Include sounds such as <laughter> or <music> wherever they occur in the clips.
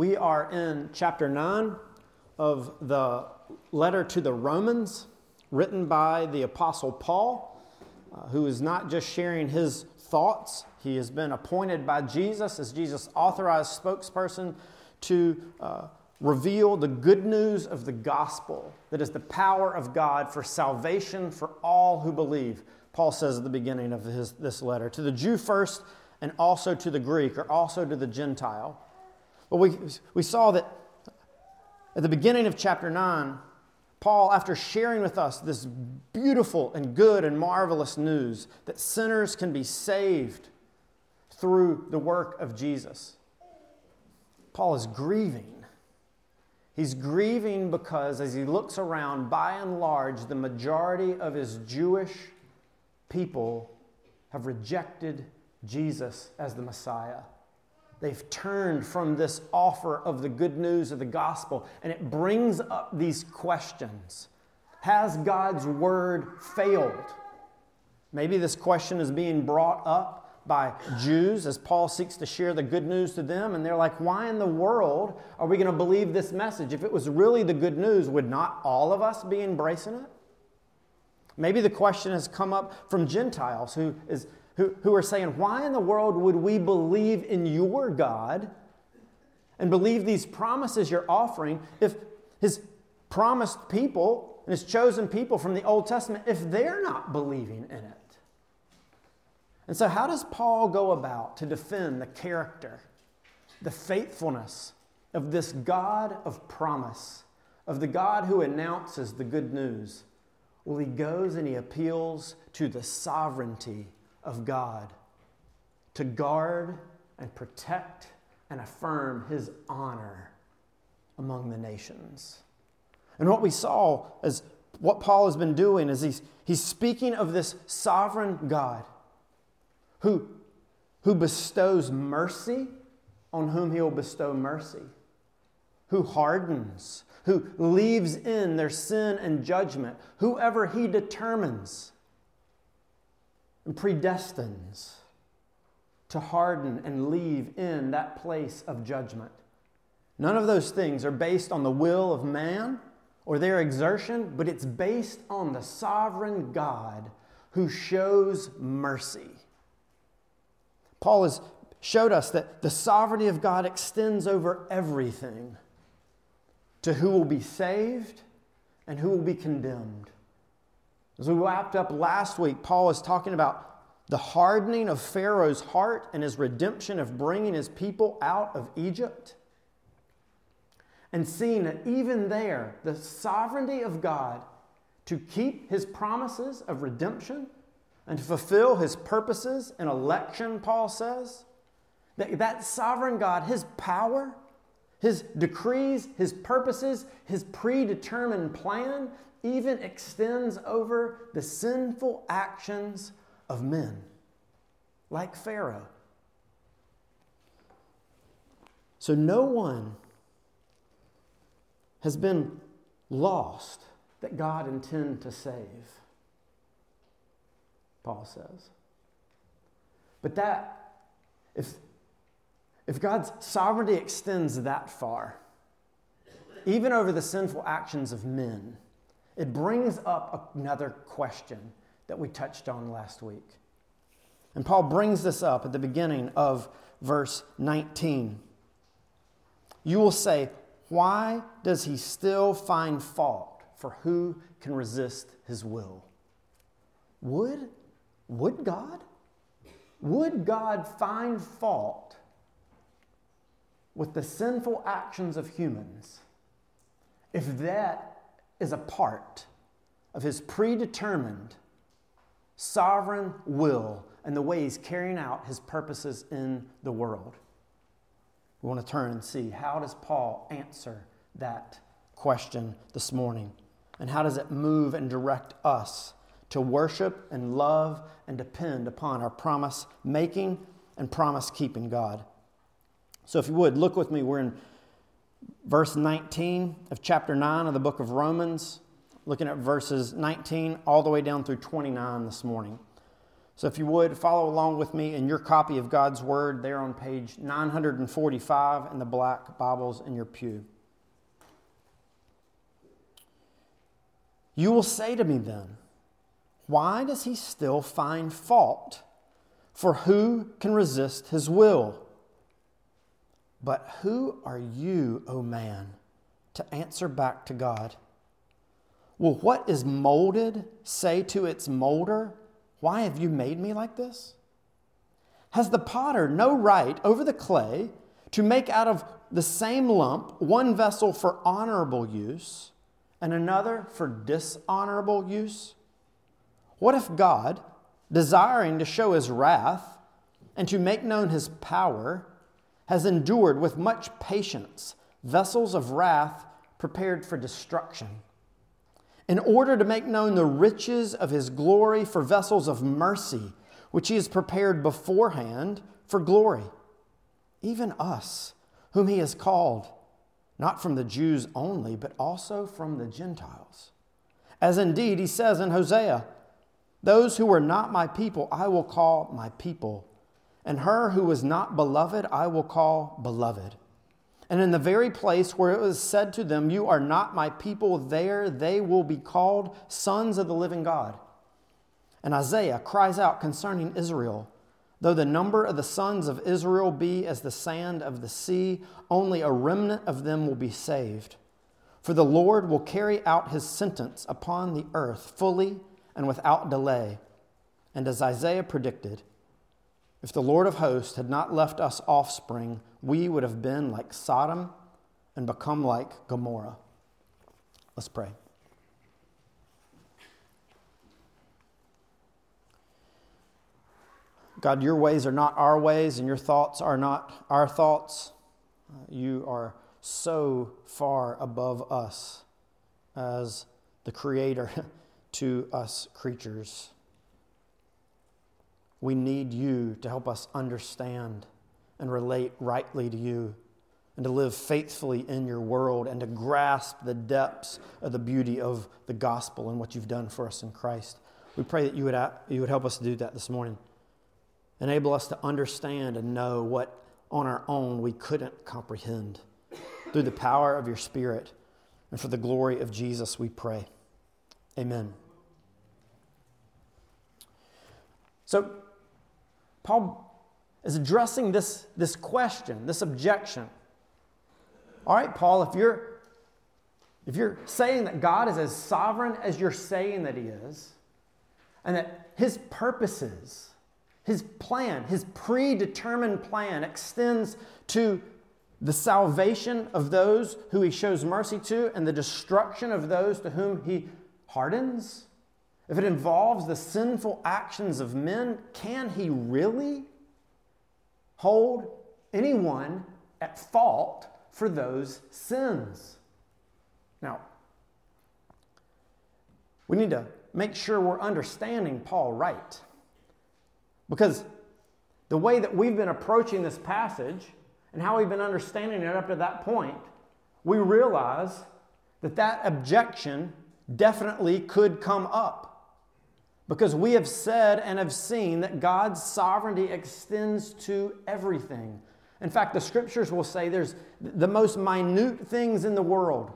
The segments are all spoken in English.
We are in chapter 9 of the letter to the Romans, written by the Apostle Paul, uh, who is not just sharing his thoughts, he has been appointed by Jesus as Jesus' authorized spokesperson to uh, reveal the good news of the gospel that is the power of God for salvation for all who believe. Paul says at the beginning of his, this letter to the Jew first, and also to the Greek, or also to the Gentile. But we, we saw that at the beginning of chapter 9, Paul, after sharing with us this beautiful and good and marvelous news that sinners can be saved through the work of Jesus, Paul is grieving He's grieving because as he looks around, by and large, the majority of his Jewish people have rejected Jesus as the Messiah. They've turned from this offer of the good news of the gospel, and it brings up these questions Has God's word failed? Maybe this question is being brought up by Jews as Paul seeks to share the good news to them. And they're like, why in the world are we going to believe this message? If it was really the good news, would not all of us be embracing it? Maybe the question has come up from Gentiles who, is, who, who are saying, why in the world would we believe in your God and believe these promises you're offering if his promised people and his chosen people from the Old Testament, if they're not believing in it? And so, how does Paul go about to defend the character, the faithfulness of this God of promise, of the God who announces the good news? Well, he goes and he appeals to the sovereignty of God to guard and protect and affirm his honor among the nations. And what we saw is what Paul has been doing is he's, he's speaking of this sovereign God who, who bestows mercy on whom he will bestow mercy, who hardens, who leaves in their sin and judgment, whoever he determines and predestines to harden and leave in that place of judgment. None of those things are based on the will of man or their exertion, but it's based on the sovereign God who shows mercy. Paul has showed us that the sovereignty of God extends over everything to who will be saved and who will be condemned. As we wrapped up last week, Paul is talking about the hardening of Pharaoh's heart and his redemption of bringing his people out of Egypt. And seeing that even there, the sovereignty of God to keep his promises of redemption and to fulfill his purposes in election, Paul says. That, that sovereign God, his power, his decrees, his purposes, his predetermined plan even extends over the sinful actions of men, like Pharaoh. So no one has been lost that God intended to save. Paul says. But that, if, if God's sovereignty extends that far, even over the sinful actions of men, it brings up another question that we touched on last week. And Paul brings this up at the beginning of verse 19. You will say, Why does he still find fault for who can resist his will? Would would God? Would God find fault with the sinful actions of humans if that is a part of his predetermined sovereign will and the way he's carrying out his purposes in the world? We want to turn and see how does Paul answer that question this morning? And how does it move and direct us to worship and love and depend upon our promise making and promise keeping God. So, if you would, look with me. We're in verse 19 of chapter 9 of the book of Romans, looking at verses 19 all the way down through 29 this morning. So, if you would, follow along with me in your copy of God's Word there on page 945 in the black Bibles in your pew. You will say to me then, Why does he still find fault? For who can resist his will? But who are you, O man, to answer back to God? Will what is molded say to its molder, why have you made me like this? Has the potter no right over the clay to make out of the same lump one vessel for honorable use and another for dishonorable use? What if God, desiring to show his wrath and to make known his power, has endured with much patience vessels of wrath prepared for destruction? in order to make known the riches of his glory for vessels of mercy, which he has prepared beforehand for glory. Even us, whom he has called, not from the Jews only, but also from the Gentiles. As indeed he says in Hosea, Those who were not my people, I will call my people, and her who was not beloved, I will call beloved. And in the very place where it was said to them, You are not my people, there they will be called sons of the living God. And Isaiah cries out concerning Israel Though the number of the sons of Israel be as the sand of the sea, only a remnant of them will be saved. For the Lord will carry out his sentence upon the earth fully and without delay. And as Isaiah predicted, if the Lord of hosts had not left us offspring, we would have been like Sodom and become like Gomorrah. Let's pray. God, your ways are not our ways, and your thoughts are not our thoughts. You are so far above us as the Creator <laughs> to us creatures. We need you to help us understand and relate rightly to you and to live faithfully in your world and to grasp the depths of the beauty of the gospel and what you've done for us in Christ. We pray that you would, you would help us do that this morning. Enable us to understand and know what on our own we couldn't comprehend. Through the power of your Spirit and for the glory of Jesus, we pray. Amen. So, Paul is addressing this, this question, this objection. All right, Paul, if you're if you're saying that God is as sovereign as you're saying that he is, and that his purposes, his plan, his predetermined plan extends to the salvation of those who he shows mercy to and the destruction of those to whom he hardens, if it involves the sinful actions of men, can he really hold anyone at fault for those sins? Now, we need to make sure we're understanding Paul right. Because the way that we've been approaching this passage and how we've been understanding it up to that point, we realize that that objection definitely could come up. Because we have said and have seen that God's sovereignty extends to everything. In fact, the scriptures will say there's the most minute things in the world,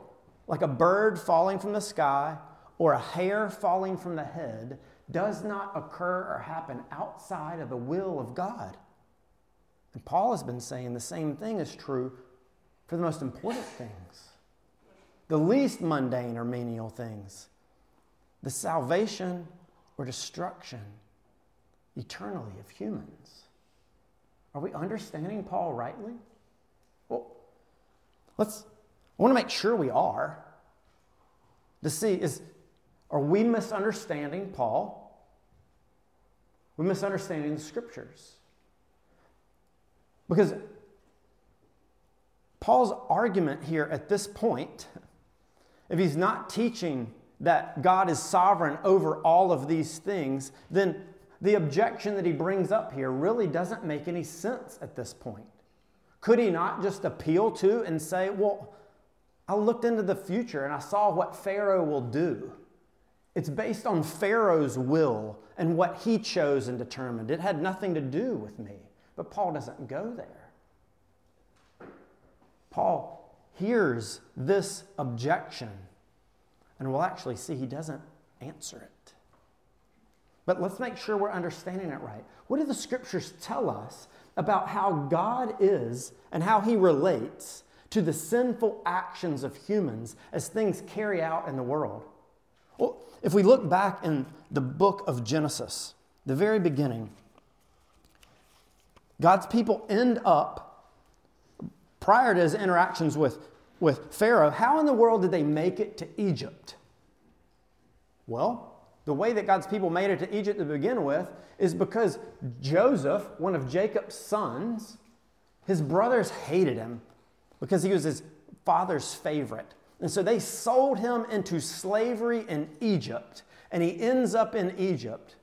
like a bird falling from the sky or a hair falling from the head, does not occur or happen outside of the will of God. And Paul has been saying the same thing is true for the most important things, the least mundane or menial things. The salvation or destruction eternally of humans. Are we understanding Paul rightly? Well, let's, I want to make sure we are. To see, is, are we misunderstanding Paul? We're misunderstanding the scriptures. Because Paul's argument here at this point, if he's not teaching that God is sovereign over all of these things, then the objection that he brings up here really doesn't make any sense at this point. Could he not just appeal to and say, Well, I looked into the future and I saw what Pharaoh will do. It's based on Pharaoh's will and what he chose and determined. It had nothing to do with me. But Paul doesn't go there. Paul hears this objection, and we'll actually see he doesn't answer it. But let's make sure we're understanding it right. What do the scriptures tell us about how God is and how he relates to the sinful actions of humans as things carry out in the world? Well, if we look back in the book of Genesis, the very beginning, God's people end up, prior to his interactions with, with Pharaoh, how in the world did they make it to Egypt? Well, the way that God's people made it to Egypt to begin with is because Joseph, one of Jacob's sons, his brothers hated him because he was his father's favorite. And so they sold him into slavery in Egypt, and he ends up in Egypt.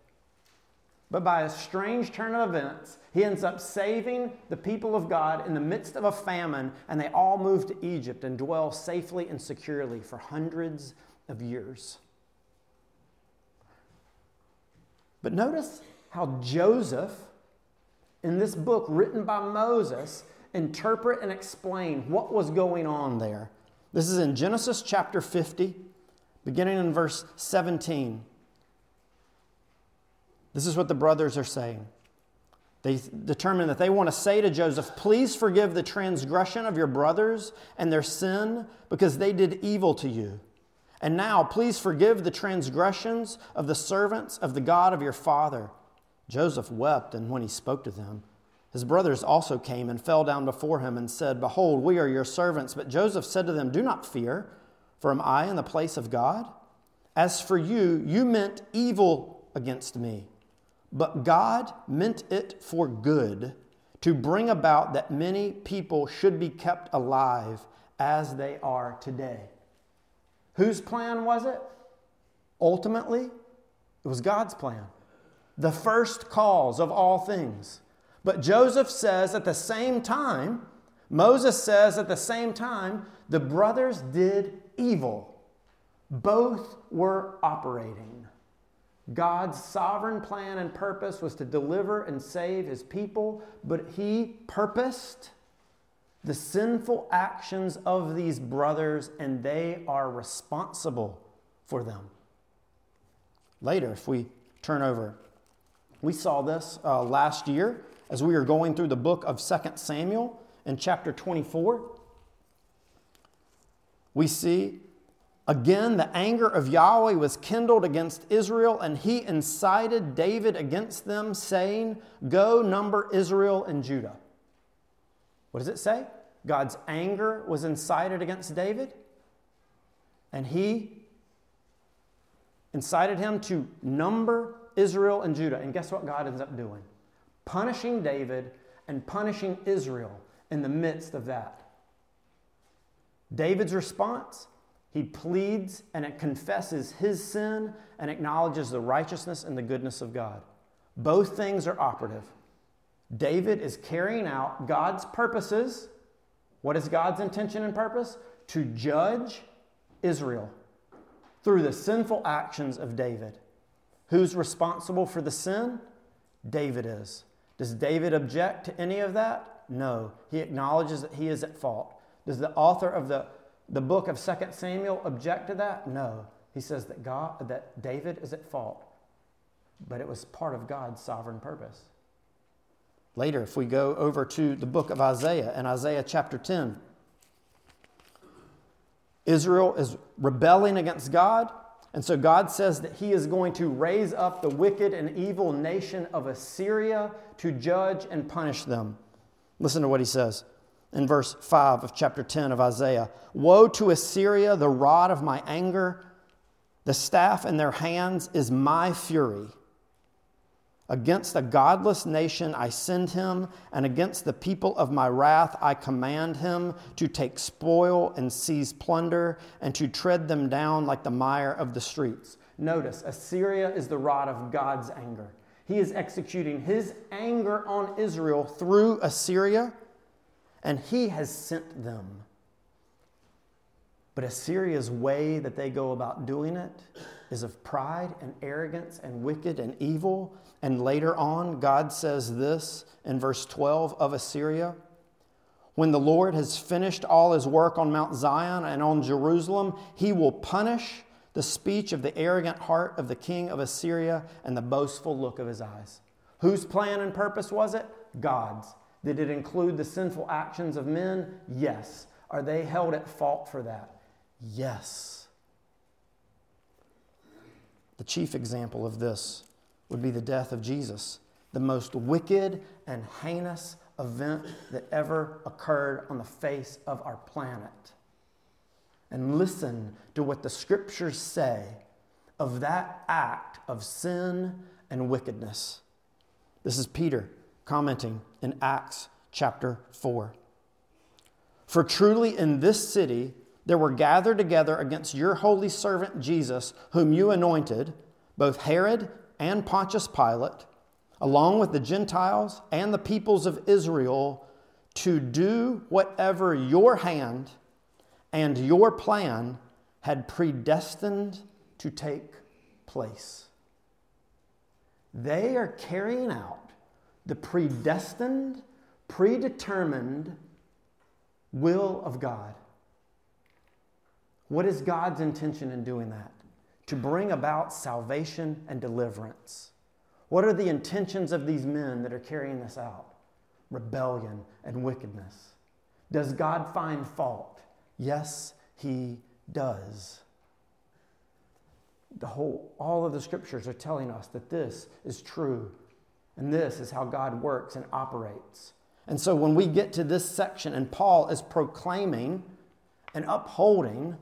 But by a strange turn of events, he ends up saving the people of God in the midst of a famine, and they all move to Egypt and dwell safely and securely for hundreds of years. But notice how Joseph, in this book written by Moses, interpret and explain what was going on there. This is in Genesis chapter 50, beginning in verse 17. This is what the brothers are saying. They determine that they want to say to Joseph, Please forgive the transgression of your brothers and their sin because they did evil to you. And now, please forgive the transgressions of the servants of the God of your father. Joseph wept, and when he spoke to them, his brothers also came and fell down before him and said, Behold, we are your servants. But Joseph said to them, Do not fear, for am I in the place of God? As for you, you meant evil against me, but God meant it for good, to bring about that many people should be kept alive as they are today. Whose plan was it? Ultimately, it was God's plan. The first cause of all things. But Joseph says at the same time, Moses says at the same time, the brothers did evil. Both were operating. God's sovereign plan and purpose was to deliver and save his people, but he purposed the sinful actions of these brothers, and they are responsible for them. Later, if we turn over, we saw this uh, last year as we were going through the book of 2 Samuel in chapter 24, we see again the anger of Yahweh was kindled against Israel, and he incited David against them, saying, Go number Israel and Judah. What does it say? God's anger was incited against David, and he incited him to number Israel and Judah. And guess what God ends up doing? punishing David and punishing Israel in the midst of that. David's response he pleads and it confesses his sin and acknowledges the righteousness and the goodness of God. Both things are operative. David is carrying out God's purposes. What is God's intention and purpose? To judge Israel through the sinful actions of David. Who's responsible for the sin? David is. Does David object to any of that? No. He acknowledges that he is at fault. Does the author of the, the book of 2 Samuel object to that? No. He says that, God, that David is at fault, but it was part of God's sovereign purpose. Later, if we go over to the book of Isaiah and Isaiah chapter 10, Israel is rebelling against God. And so God says that He is going to raise up the wicked and evil nation of Assyria to judge and punish them. Listen to what He says in verse 5 of chapter 10 of Isaiah Woe to Assyria, the rod of my anger, the staff in their hands is my fury. Against a godless nation I send him, and against the people of my wrath I command him to take spoil and seize plunder, and to tread them down like the mire of the streets. Notice, Assyria is the rod of God's anger. He is executing his anger on Israel through Assyria, and he has sent them. But Assyria's way that they go about doing it is of pride and arrogance and wicked and evil. And later on, God says this in verse 12 of Assyria When the Lord has finished all his work on Mount Zion and on Jerusalem, he will punish the speech of the arrogant heart of the king of Assyria and the boastful look of his eyes. Whose plan and purpose was it? God's. Did it include the sinful actions of men? Yes. Are they held at fault for that? Yes. The chief example of this would be the death of Jesus, the most wicked and heinous event that ever occurred on the face of our planet. And listen to what the scriptures say of that act of sin and wickedness. This is Peter commenting in Acts chapter 4. For truly in this city there were gathered together against your holy servant Jesus, whom you anointed, both Herod and Pontius Pilate, along with the Gentiles and the peoples of Israel, to do whatever your hand and your plan had predestined to take place. They are carrying out the predestined, predetermined will of God. What is God's intention in doing that? To bring about salvation and deliverance. What are the intentions of these men that are carrying this out? Rebellion and wickedness. Does God find fault? Yes, He does. The whole, all of the scriptures are telling us that this is true and this is how God works and operates. And so when we get to this section and Paul is proclaiming and upholding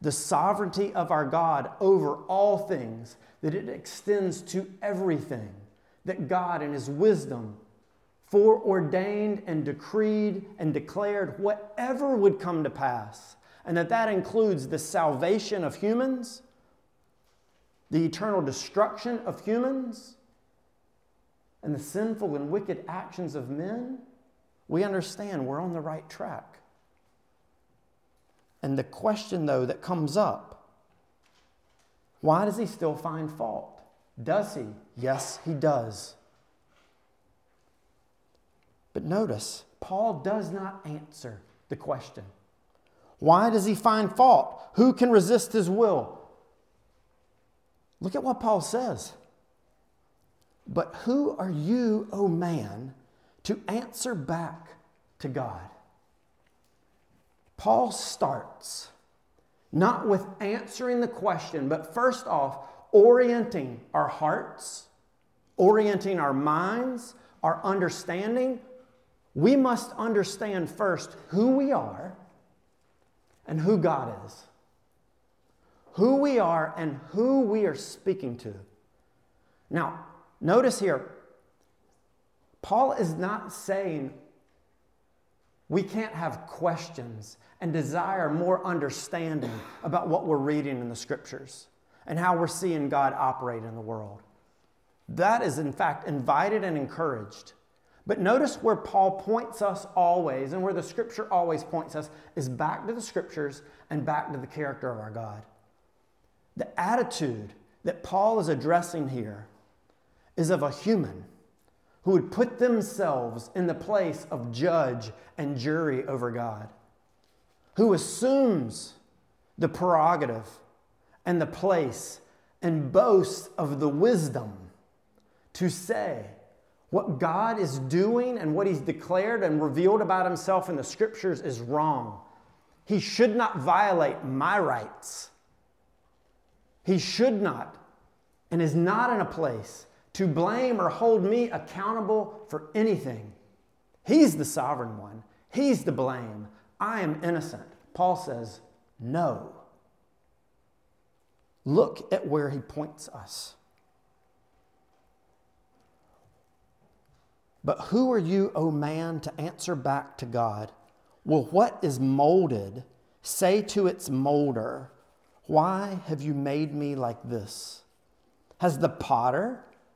the sovereignty of our God over all things, that it extends to everything, that God in His wisdom foreordained and decreed and declared whatever would come to pass, and that that includes the salvation of humans, the eternal destruction of humans, and the sinful and wicked actions of men, we understand we're on the right track. And the question, though, that comes up why does he still find fault? Does he? Yes, he does. But notice, Paul does not answer the question. Why does he find fault? Who can resist his will? Look at what Paul says. But who are you, O oh man, to answer back to God? Paul starts not with answering the question, but first off, orienting our hearts, orienting our minds, our understanding. We must understand first who we are and who God is. Who we are and who we are speaking to. Now, notice here, Paul is not saying we can't have questions and desire more understanding about what we're reading in the scriptures and how we're seeing God operate in the world. That is, in fact, invited and encouraged. But notice where Paul points us always, and where the scripture always points us, is back to the scriptures and back to the character of our God. The attitude that Paul is addressing here is of a human who would put themselves in the place of judge and jury over God, who assumes the prerogative and the place and boasts of the wisdom to say what God is doing and what He's declared and revealed about Himself in the scriptures is wrong. He should not violate my rights. He should not and is not in a place to blame or hold me accountable for anything. He's the sovereign one, He's the blame. I am innocent. Paul says, No. Look at where he points us. But who are you, O oh man, to answer back to God? Will what is molded say to its molder, Why have you made me like this? Has the potter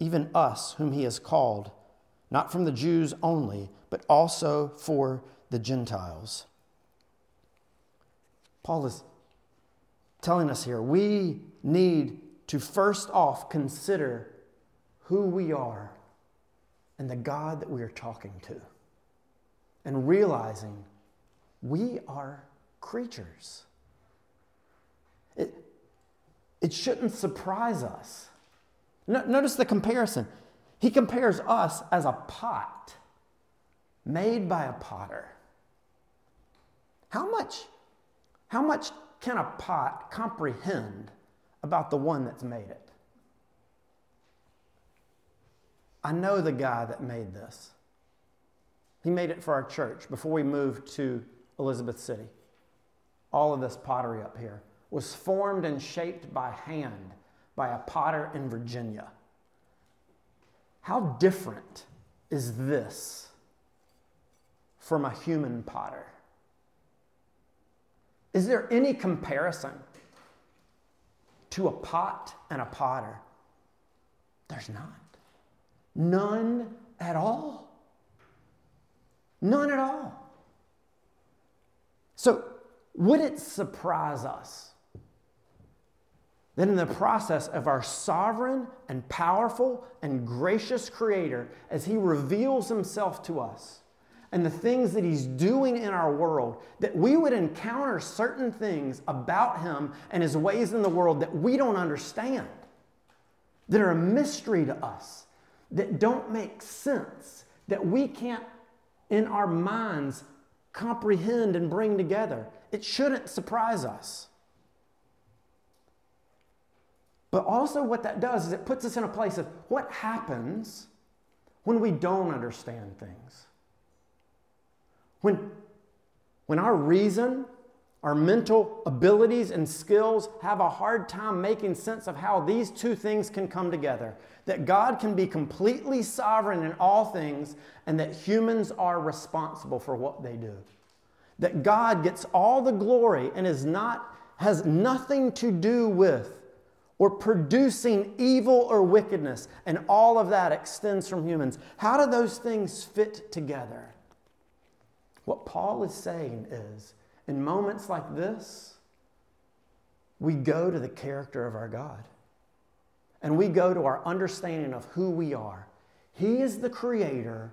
even us whom he has called, not from the Jews only, but also for the Gentiles? Paul is telling us here we need to first off consider who we are and the God that we are talking to, and realizing we are creatures. It, it shouldn't surprise us. No, notice the comparison. He compares us as a pot made by a potter. How much how much can a pot comprehend about the one that's made it? I know the guy that made this. He made it for our church before we moved to Elizabeth City. All of this pottery up here was formed and shaped by hand by a potter in Virginia. How different is this from a human potter? Is there any comparison to a pot and a potter? There's not. None at all. None at all. So, would it surprise us that in the process of our sovereign and powerful and gracious Creator, as He reveals Himself to us, and the things that He's doing in our world, that we would encounter certain things about Him and His ways in the world that we don't understand, that are a mystery to us, that don't make sense, that we can't in our minds comprehend and bring together. It shouldn't surprise us. But also, what that does is it puts us in a place of what happens when we don't understand things. When, when our reason, our mental abilities and skills have a hard time making sense of how these two things can come together that God can be completely sovereign in all things and that humans are responsible for what they do. That God gets all the glory and is not, has nothing to do with or producing evil or wickedness, and all of that extends from humans. How do those things fit together? What Paul is saying is in moments like this, we go to the character of our God and we go to our understanding of who we are. He is the creator,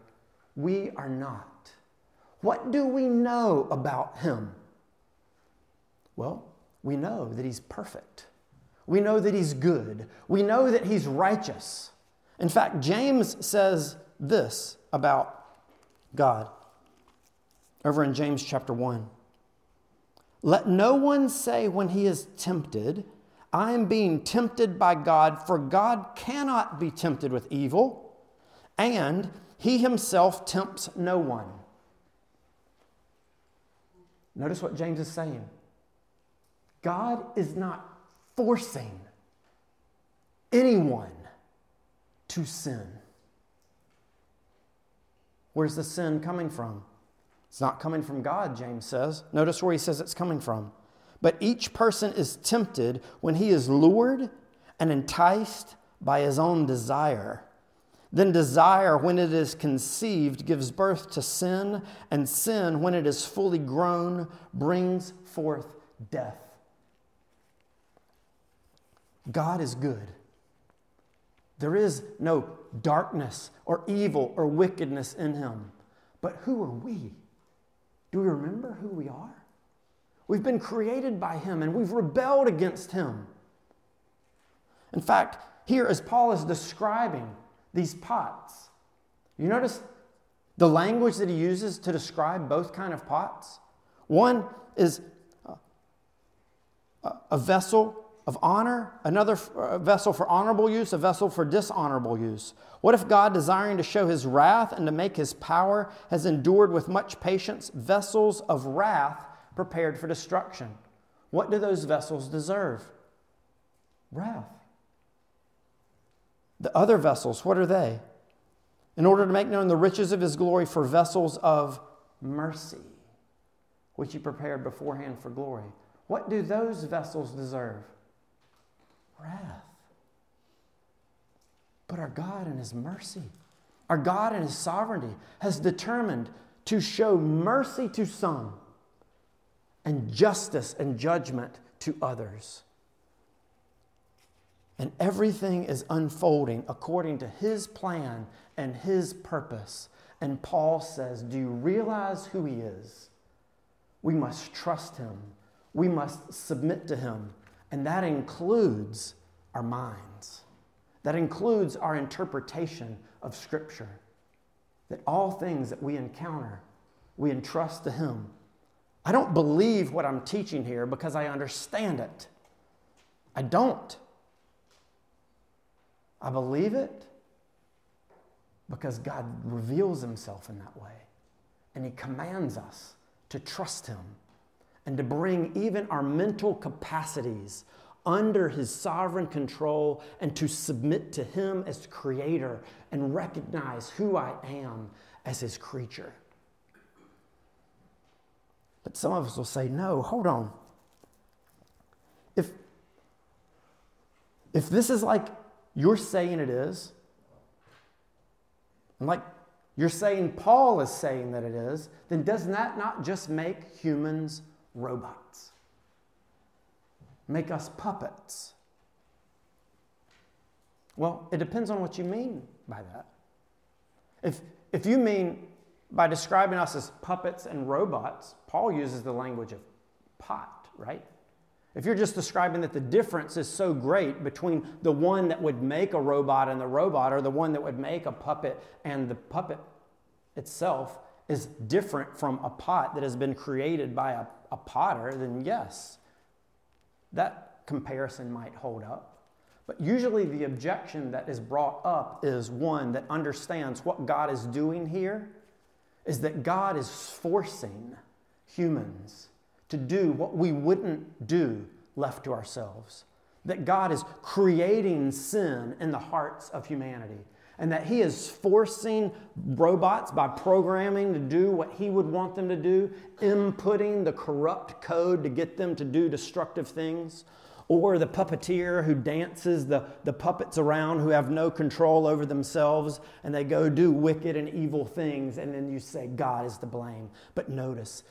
we are not. What do we know about Him? Well, we know that He's perfect. We know that He's good. We know that He's righteous. In fact, James says this about God over in James chapter 1. Let no one say when he is tempted, I am being tempted by God, for God cannot be tempted with evil, and he himself tempts no one. Notice what James is saying God is not forcing anyone to sin. Where's the sin coming from? It's not coming from God, James says. Notice where he says it's coming from. But each person is tempted when he is lured and enticed by his own desire. Then desire, when it is conceived, gives birth to sin, and sin, when it is fully grown, brings forth death. God is good. There is no darkness or evil or wickedness in him. But who are we? Do we remember who we are? We've been created by Him and we've rebelled against Him. In fact, here as Paul is describing these pots, you notice the language that he uses to describe both kind of pots. One is a vessel of honor, another uh, vessel for honorable use, a vessel for dishonorable use. What if God, desiring to show his wrath and to make his power, has endured with much patience vessels of wrath prepared for destruction. What do those vessels deserve? Wrath. The other vessels, what are they? In order to make known the riches of his glory for vessels of mercy, which he prepared beforehand for glory. What do those vessels deserve? Wrath. But our God in his mercy, our God in his sovereignty has determined to show mercy to some and justice and judgment to others. And everything is unfolding according to his plan and his purpose. And Paul says, Do you realize who he is? We must trust him, we must submit to him. And that includes our minds, that includes our interpretation of Scripture. That all things that we encounter, we entrust to him. I don't believe what I'm teaching here because I understand it. I don't. I believe it because God reveals himself in that way. And he commands us to trust him and to bring even our mental capacities under his sovereign control and to submit to him as creator and recognize who I am as his creature. But some of us will say, no, hold on. If, if this is like you're saying it is. And like you're saying Paul is saying that it is, then doesn't that not just make humans robots? Make us puppets? Well, it depends on what you mean by that. If, if you mean by describing us as puppets and robots, Paul uses the language of pot, right? If you're just describing that the difference is so great between the one that would make a robot and the robot, or the one that would make a puppet and the puppet itself is different from a pot that has been created by a, a potter, then yes, that comparison might hold up. But usually the objection that is brought up is one that understands what God is doing here is that God is forcing humans to do what we wouldn't do left to ourselves. That God is creating sin in the hearts of humanity. And that He is forcing robots by programming to do what He would want them to do, inputting the corrupt code to get them to do destructive things, or the puppeteer who dances the, the puppets around who have no control over themselves and they go do wicked and evil things, and then you say God is to blame. But notice,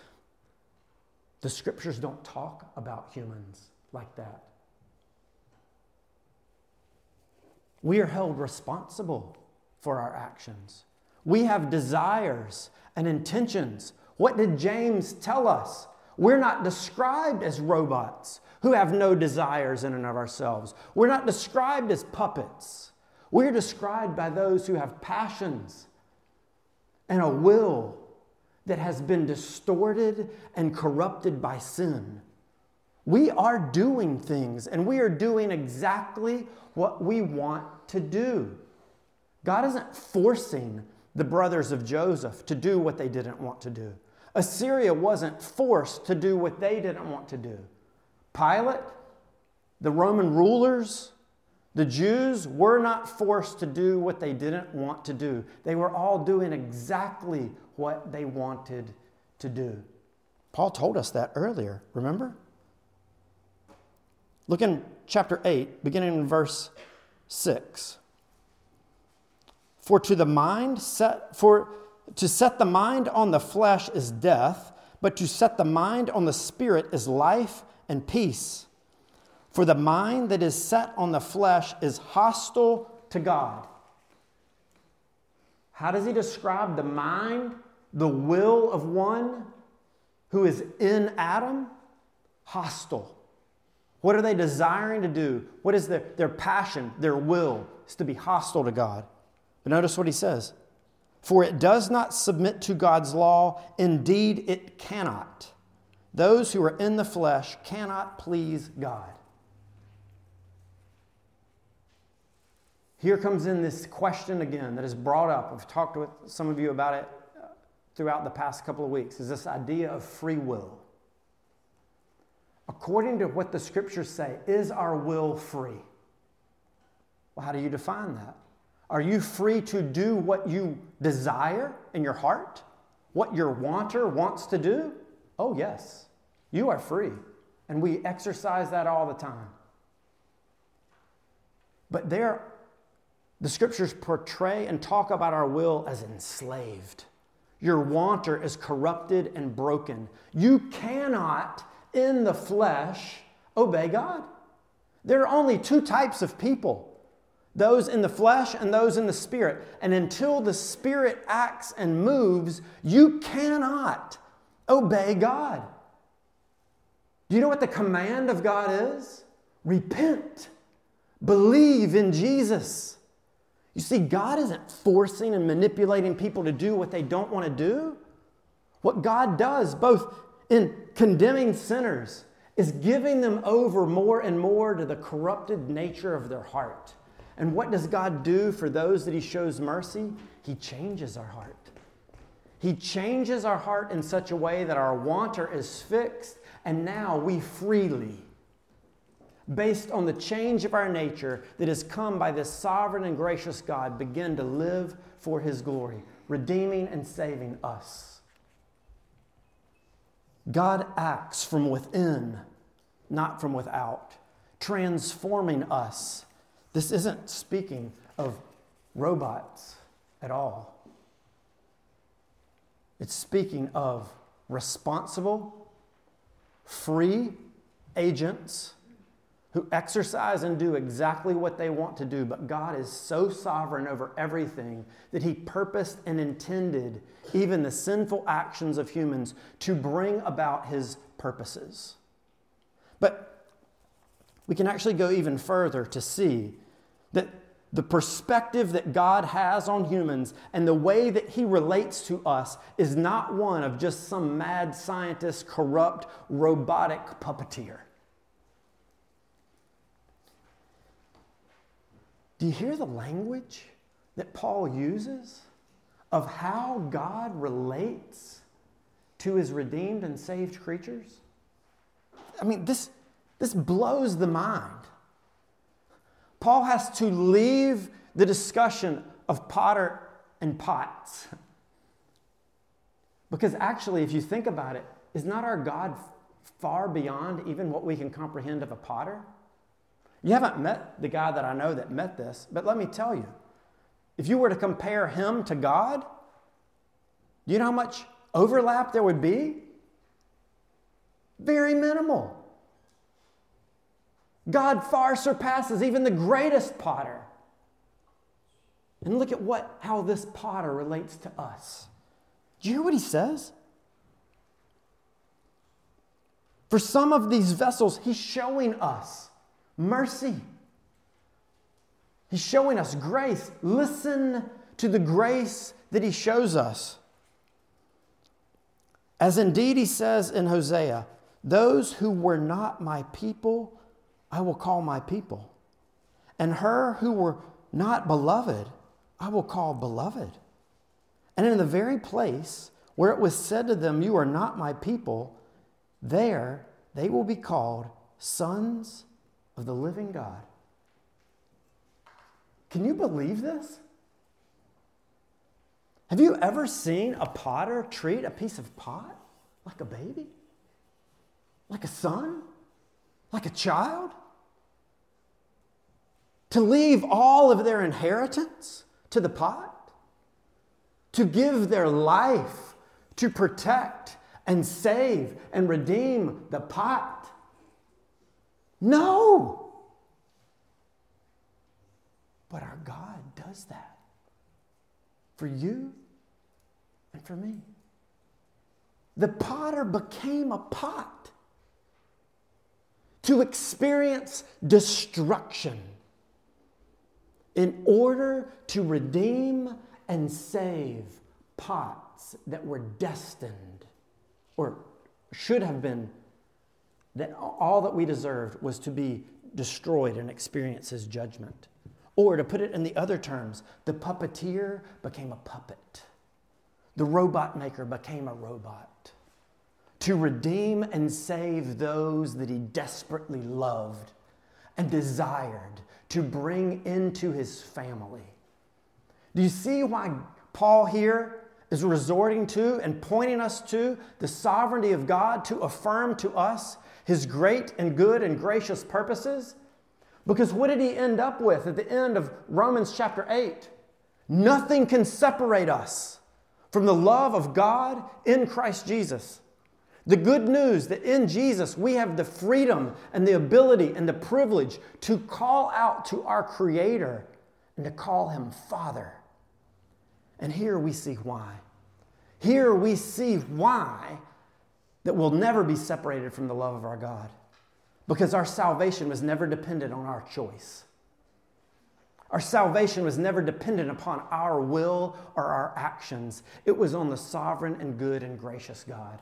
the scriptures don't talk about humans like that. We are held responsible for our actions. We have desires and intentions. What did James tell us? We're not described as robots who have no desires in and of ourselves. We're not described as puppets. We're described by those who have passions and a will that has been distorted and corrupted by sin. We are doing things and we are doing exactly what we want to do. God isn't forcing the brothers of Joseph to do what they didn't want to do. Assyria wasn't forced to do what they didn't want to do. Pilate, the Roman rulers, the Jews were not forced to do what they didn't want to do. They were all doing exactly what they wanted to do. Paul told us that earlier, remember? Look in chapter 8, beginning in verse 6. For to the mind set for to set the mind on the flesh is death, but to set the mind on the spirit is life and peace. For the mind that is set on the flesh is hostile to God. How does he describe the mind, the will of one who is in Adam? Hostile. What are they desiring to do? What is their, their passion, their will? Is to be hostile to God. But notice what he says For it does not submit to God's law, indeed, it cannot. Those who are in the flesh cannot please God. Here comes in this question again that is brought up. I've talked with some of you about it uh, throughout the past couple of weeks is this idea of free will. According to what the scriptures say, is our will free? Well, how do you define that? Are you free to do what you desire in your heart? What your wanter wants to do? Oh, yes. You are free. And we exercise that all the time. But there, the scriptures portray and talk about our will as enslaved. Your wanter is corrupted and broken. You cannot, in the flesh, obey God. There are only two types of people those in the flesh and those in the spirit. And until the spirit acts and moves, you cannot obey God. Do you know what the command of God is? Repent, believe in Jesus. You see, God isn't forcing and manipulating people to do what they don't want to do. What God does, both in condemning sinners, is giving them over more and more to the corrupted nature of their heart. And what does God do for those that He shows mercy? He changes our heart. He changes our heart in such a way that our wanter is fixed, and now we freely based on the change of our nature that has come by this sovereign and gracious God, begin to live for His glory, redeeming and saving us. God acts from within, not from without, transforming us. This isn't speaking of robots at all. It's speaking of responsible, free agents who exercise and do exactly what they want to do, but God is so sovereign over everything that He purposed and intended even the sinful actions of humans to bring about His purposes. But we can actually go even further to see that the perspective that God has on humans and the way that He relates to us is not one of just some mad scientist, corrupt, robotic puppeteer. Do you hear the language that Paul uses of how God relates to his redeemed and saved creatures? I mean, this, this blows the mind. Paul has to leave the discussion of potter and pots. Because actually, if you think about it, is not our God far beyond even what we can comprehend of a potter? You haven't met the guy that I know that met this, but let me tell you if you were to compare him to God, do you know how much overlap there would be? Very minimal. God far surpasses even the greatest potter. And look at what how this potter relates to us. Do you hear what he says? For some of these vessels, he's showing us mercy. He's showing us grace. Listen to the grace that he shows us. As indeed he says in Hosea, those who were not my people, I will call my people. And her who were not beloved, I will call beloved. And in the very place where it was said to them, You are not my people, there they will be called sons of the living God. Can you believe this? Have you ever seen a potter treat a piece of pot like a baby? Like a son? Like a child? To leave all of their inheritance to the pot? To give their life to protect and save and redeem the pot? No. But our God does that for you and for me. The potter became a pot to experience destruction in order to redeem and save pots that were destined or should have been that all that we deserved was to be destroyed and experience his judgment. Or to put it in the other terms, the puppeteer became a puppet. The robot maker became a robot to redeem and save those that he desperately loved and desired to bring into his family. Do you see why Paul here is resorting to and pointing us to the sovereignty of God to affirm to us his great and good and gracious purposes? Because what did he end up with at the end of Romans chapter 8? Nothing can separate us from the love of God in Christ Jesus. The good news that in Jesus we have the freedom and the ability and the privilege to call out to our Creator and to call Him Father. And here we see why. Here we see why that we'll never be separated from the love of our God. Because our salvation was never dependent on our choice. Our salvation was never dependent upon our will or our actions. It was on the sovereign and good and gracious God.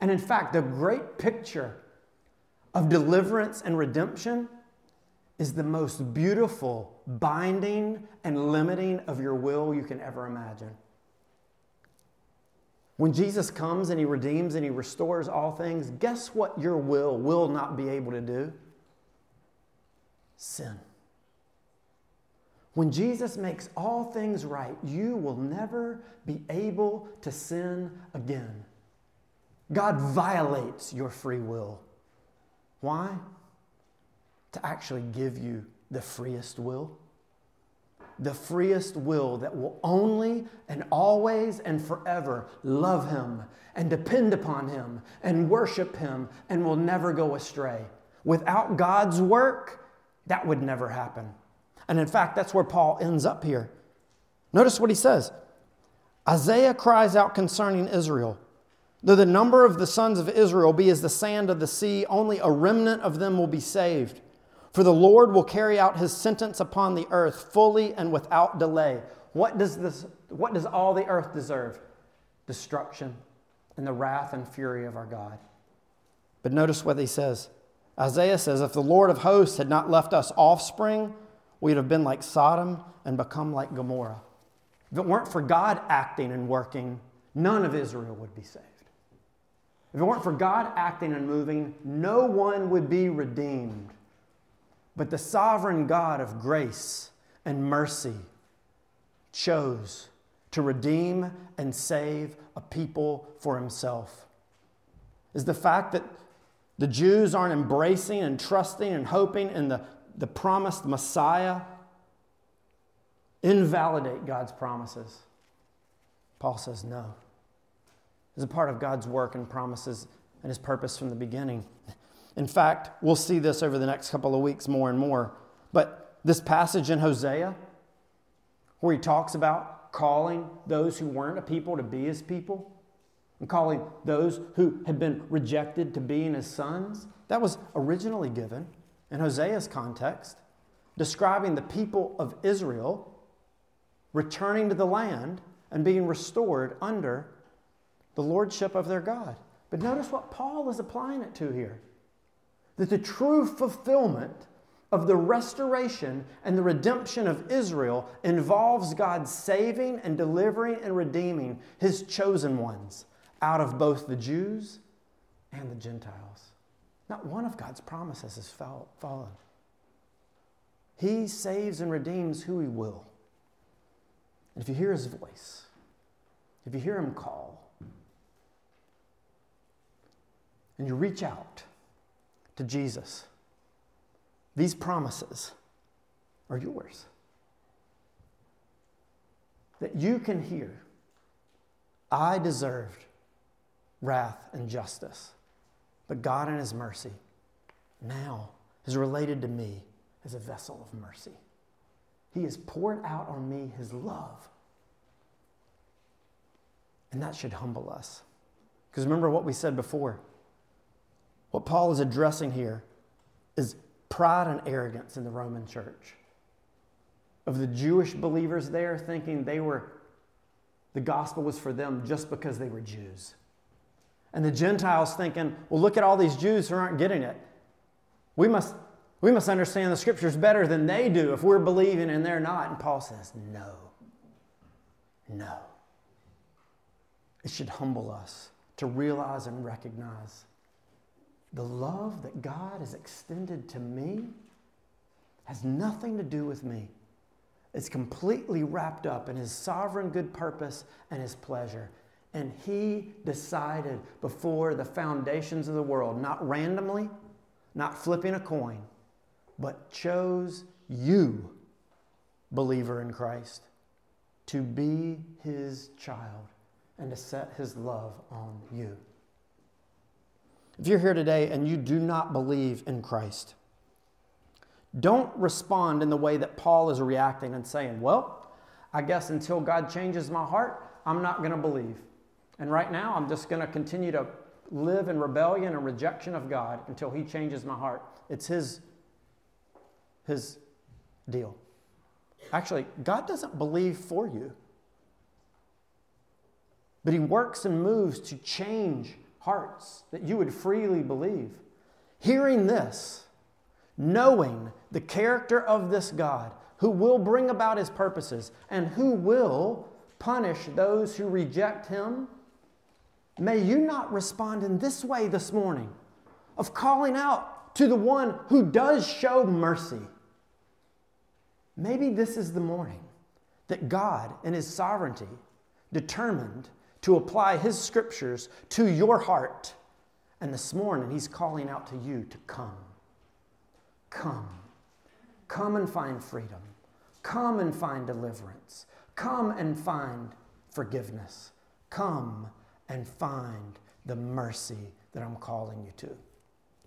And in fact, the great picture of deliverance and redemption is the most beautiful binding and limiting of your will you can ever imagine. When Jesus comes and he redeems and he restores all things, guess what your will will not be able to do? Sin. When Jesus makes all things right, you will never be able to sin again. God violates your free will. Why? To actually give you the freest will. The freest will that will only and always and forever love Him and depend upon Him and worship Him and will never go astray. Without God's work, that would never happen. And in fact, that's where Paul ends up here. Notice what he says Isaiah cries out concerning Israel. Though the number of the sons of Israel be as the sand of the sea, only a remnant of them will be saved. For the Lord will carry out his sentence upon the earth fully and without delay. What does, this, what does all the earth deserve? Destruction and the wrath and fury of our God. But notice what he says. Isaiah says, If the Lord of hosts had not left us offspring, we'd have been like Sodom and become like Gomorrah. If it weren't for God acting and working, none of Israel would be saved. If it weren't for God acting and moving, no one would be redeemed. But the sovereign God of grace and mercy chose to redeem and save a people for himself. Is the fact that the Jews aren't embracing and trusting and hoping in the, the promised Messiah invalidate God's promises? Paul says no It's a part of God's work and promises and his purpose from the beginning. In fact, we'll see this over the next couple of weeks more and more. But this passage in Hosea, where he talks about calling those who weren't a people to be his people, and calling those who had been rejected to being his sons, that was originally given in Hosea's context, describing the people of Israel returning to the land and being restored under the lordship of their God. But notice what Paul is applying it to here that the true fulfillment of the restoration and the redemption of Israel involves God saving and delivering and redeeming his chosen ones out of both the Jews and the Gentiles. Not one of God's promises has fallen. He saves and redeems who he will. And if you hear his voice, if you hear him call, and you reach out to Jesus, these promises are yours. That you can hear, I deserved wrath and justice, but God in His mercy now has related to me as a vessel of mercy. He has poured out on me His love. And that should humble us. Because remember what we said before what Paul is addressing here is pride and arrogance in the Roman church. Of the Jewish believers there thinking they were, the gospel was for them just because they were Jews. And the Gentiles thinking, well, look at all these Jews who aren't getting it. We must, we must understand the scriptures better than they do if we're believing and they're not. And Paul says, no. No. It should humble us to realize and recognize the love that God has extended to me has nothing to do with me. It's completely wrapped up in His sovereign good purpose and His pleasure. And He decided before the foundations of the world, not randomly, not flipping a coin, but chose you, believer in Christ, to be His child and to set His love on you. If you're here today and you do not believe in Christ, don't respond in the way that Paul is reacting and saying, Well, I guess until God changes my heart, I'm not going to believe. And right now, I'm just going to continue to live in rebellion and rejection of God until He changes my heart. It's His, his deal. Actually, God doesn't believe for you, but He works and moves to change hearts, that you would freely believe. Hearing this, knowing the character of this God who will bring about his purposes and who will punish those who reject him, may you not respond in this way this morning of calling out to the one who does show mercy. Maybe this is the morning that God, in his sovereignty, determined to apply His scriptures to your heart. And this morning, He's calling out to you to come. Come. Come and find freedom. Come and find deliverance. Come and find forgiveness. Come and find the mercy that I'm calling you to.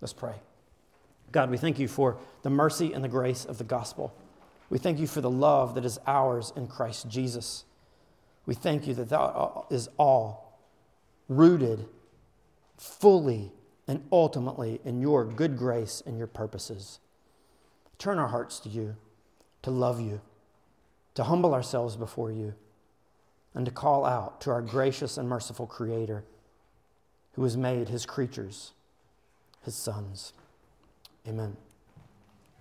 Let's pray. God, we thank you for the mercy and the grace of the gospel. We thank you for the love that is ours in Christ Jesus. We thank you that that is all rooted fully and ultimately in your good grace and your purposes. Turn our hearts to you, to love you, to humble ourselves before you, and to call out to our gracious and merciful Creator who has made his creatures his sons. Amen.